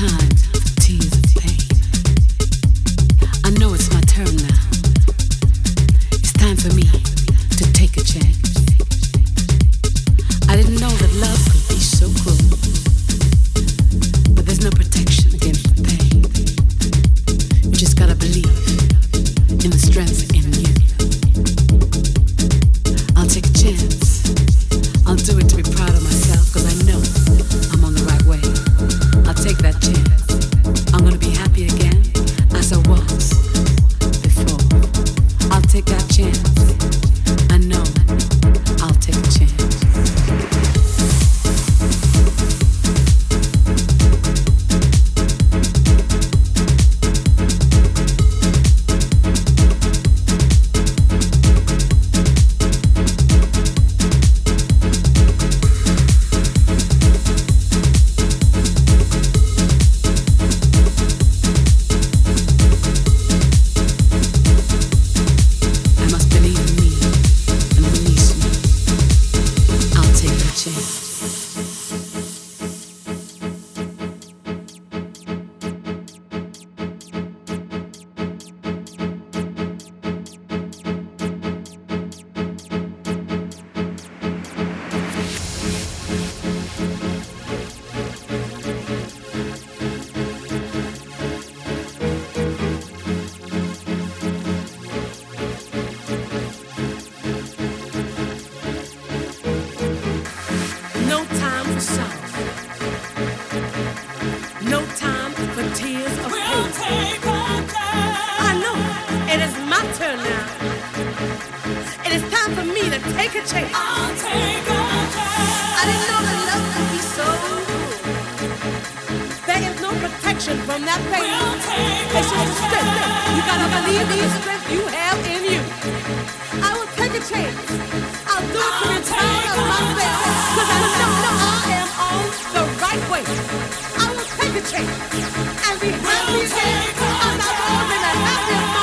time. protection from that pain. It's just the strength. You gotta believe the strength you have in you. I will take a chance. I'll do it for the time of my faith. Cause I know I am on the right way. I will take a chance and be happy. I'm not going to happy.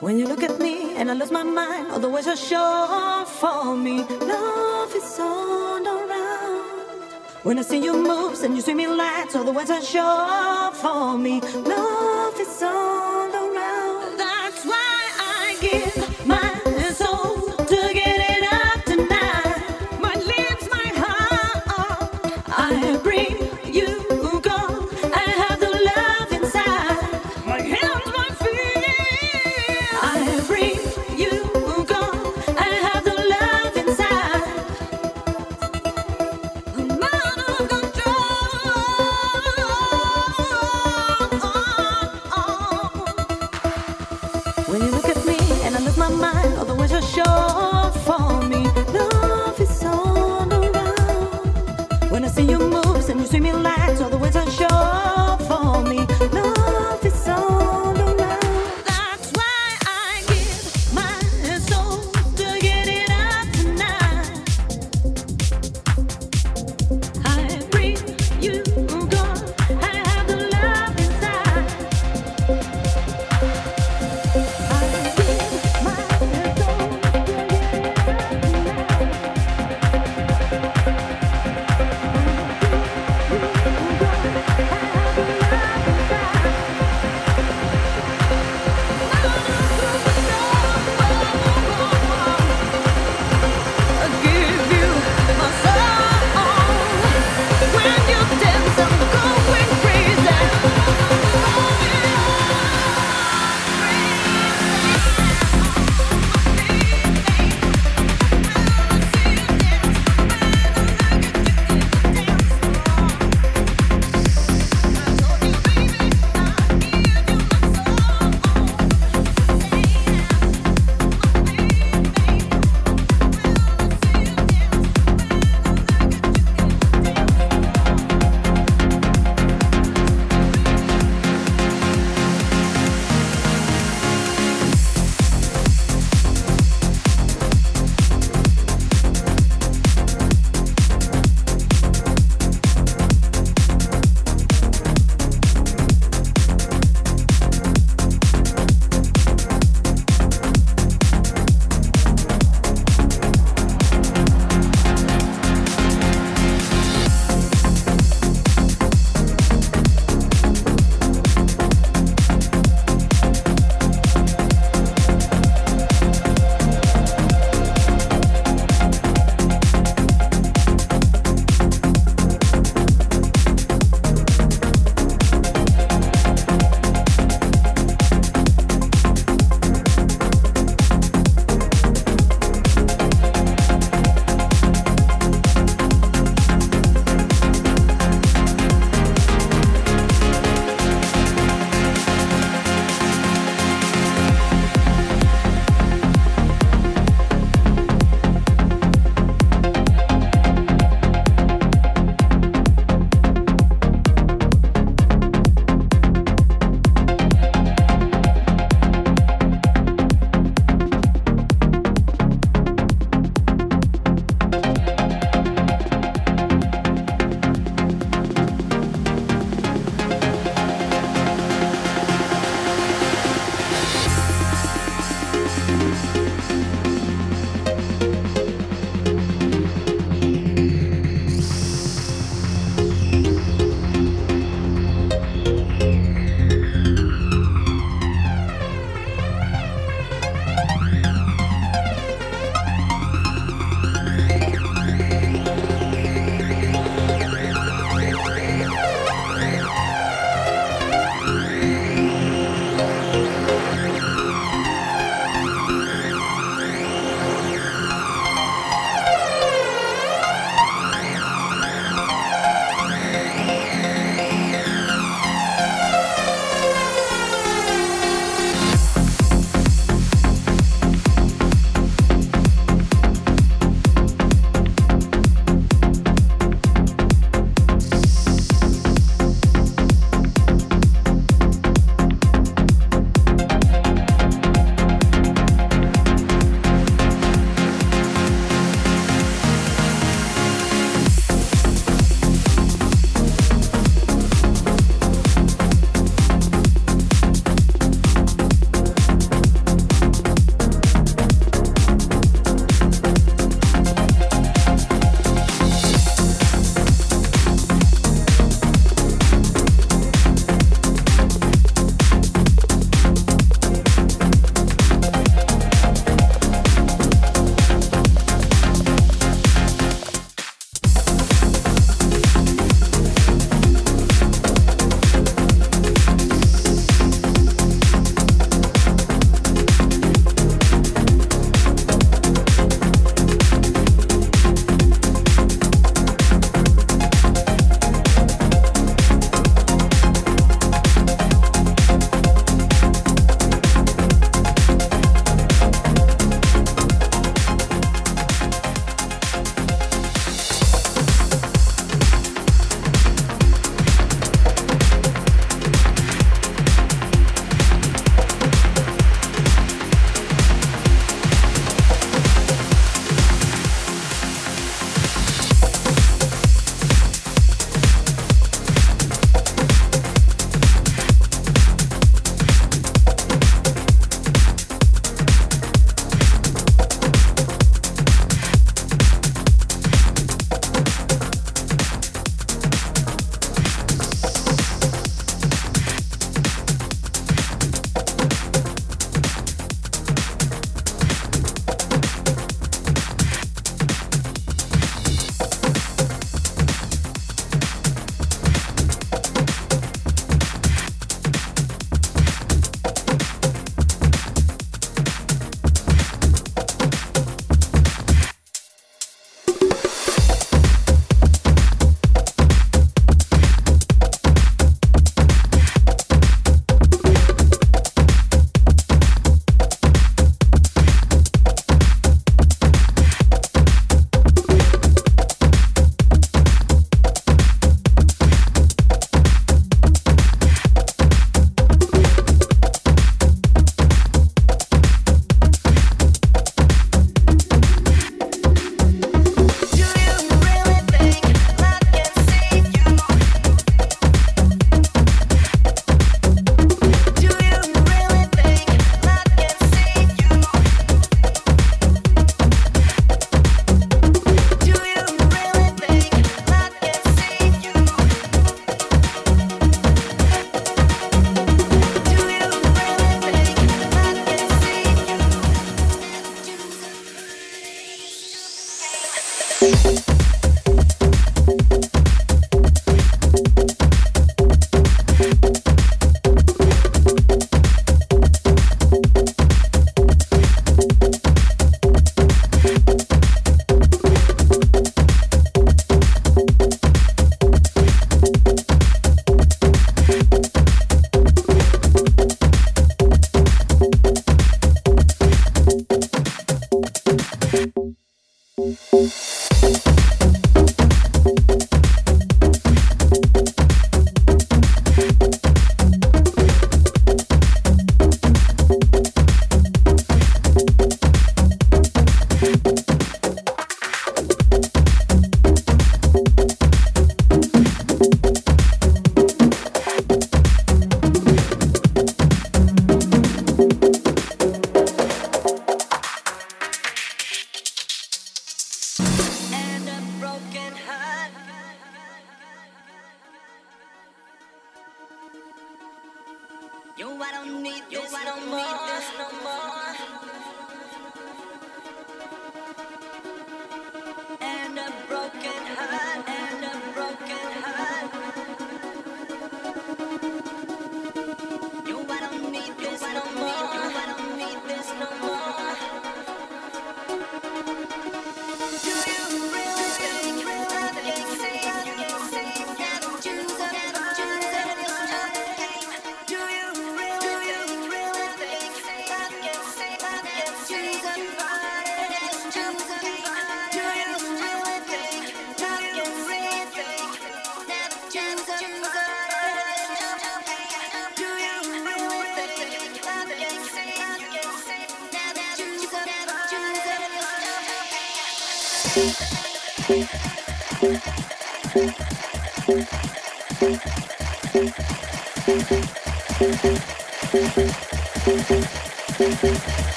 When you look at me and I lose my mind, all the ways are sure for me. Love is all around. When I see you moves and you see me lights, all the ways are sure for me. Love is all around. That's why I give.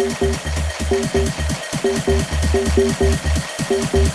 Thank you.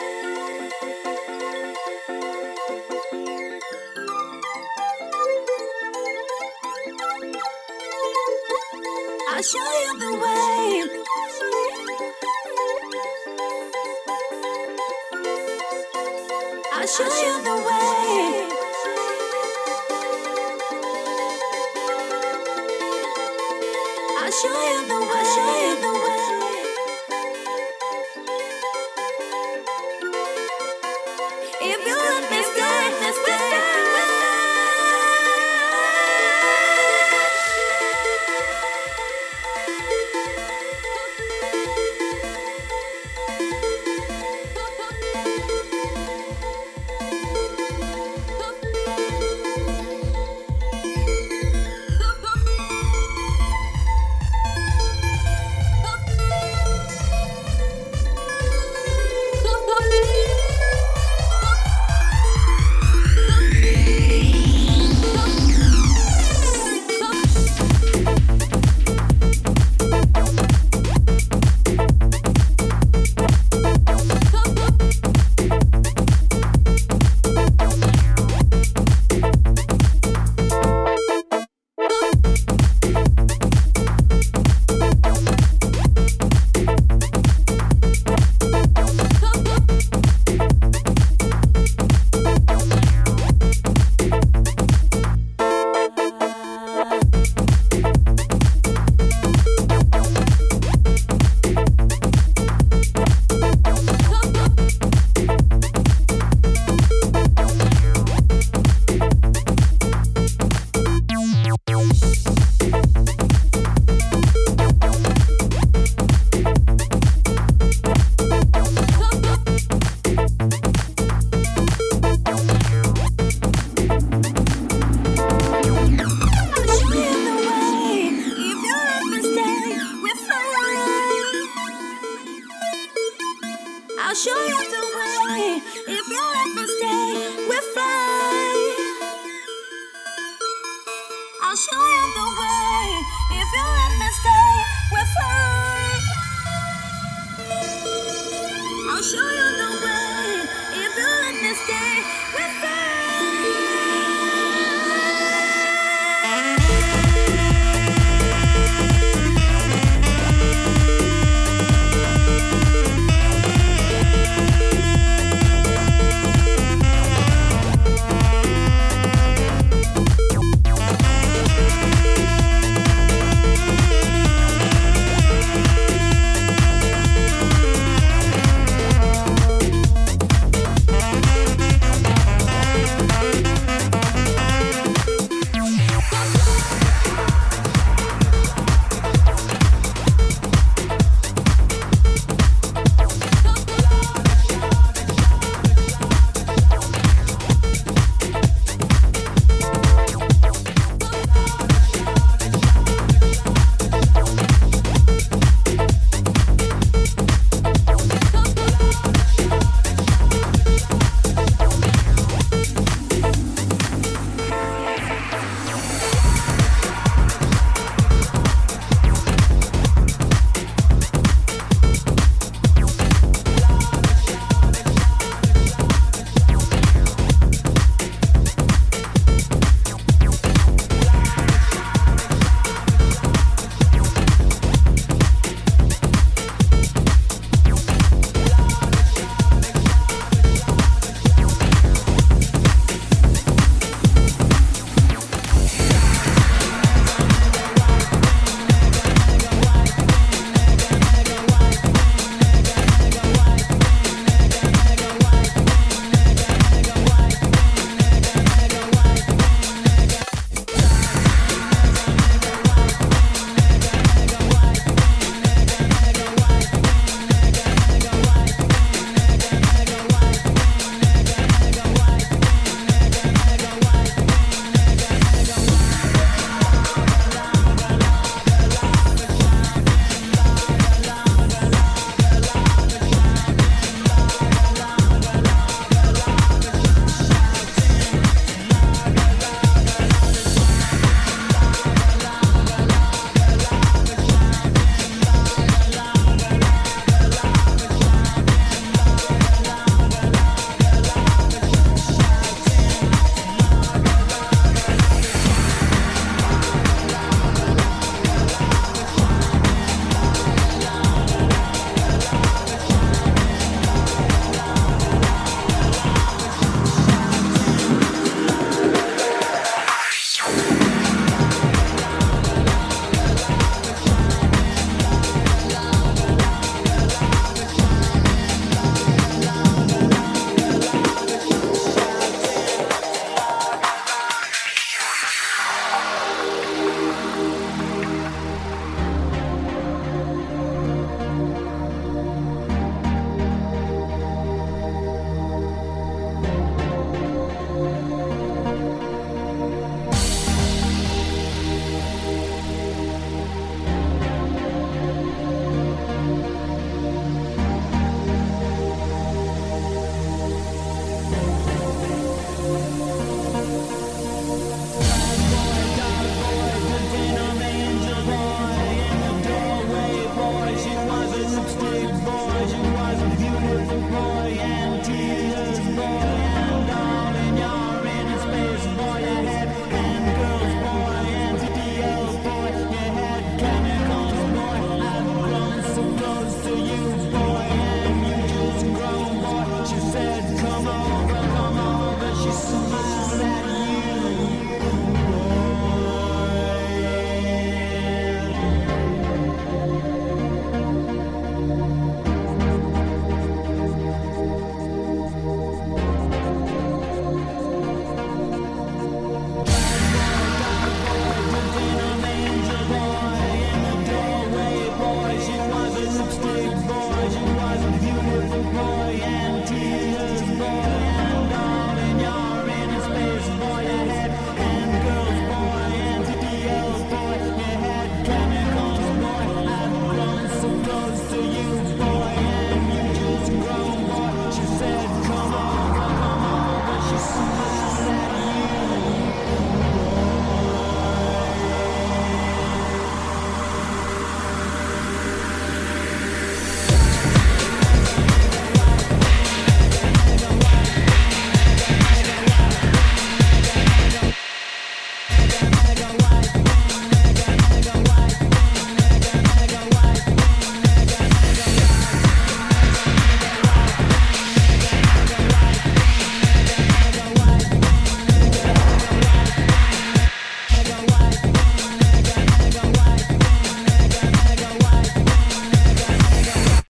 I'll show you the way. I'll show you the way. I'll show you the way.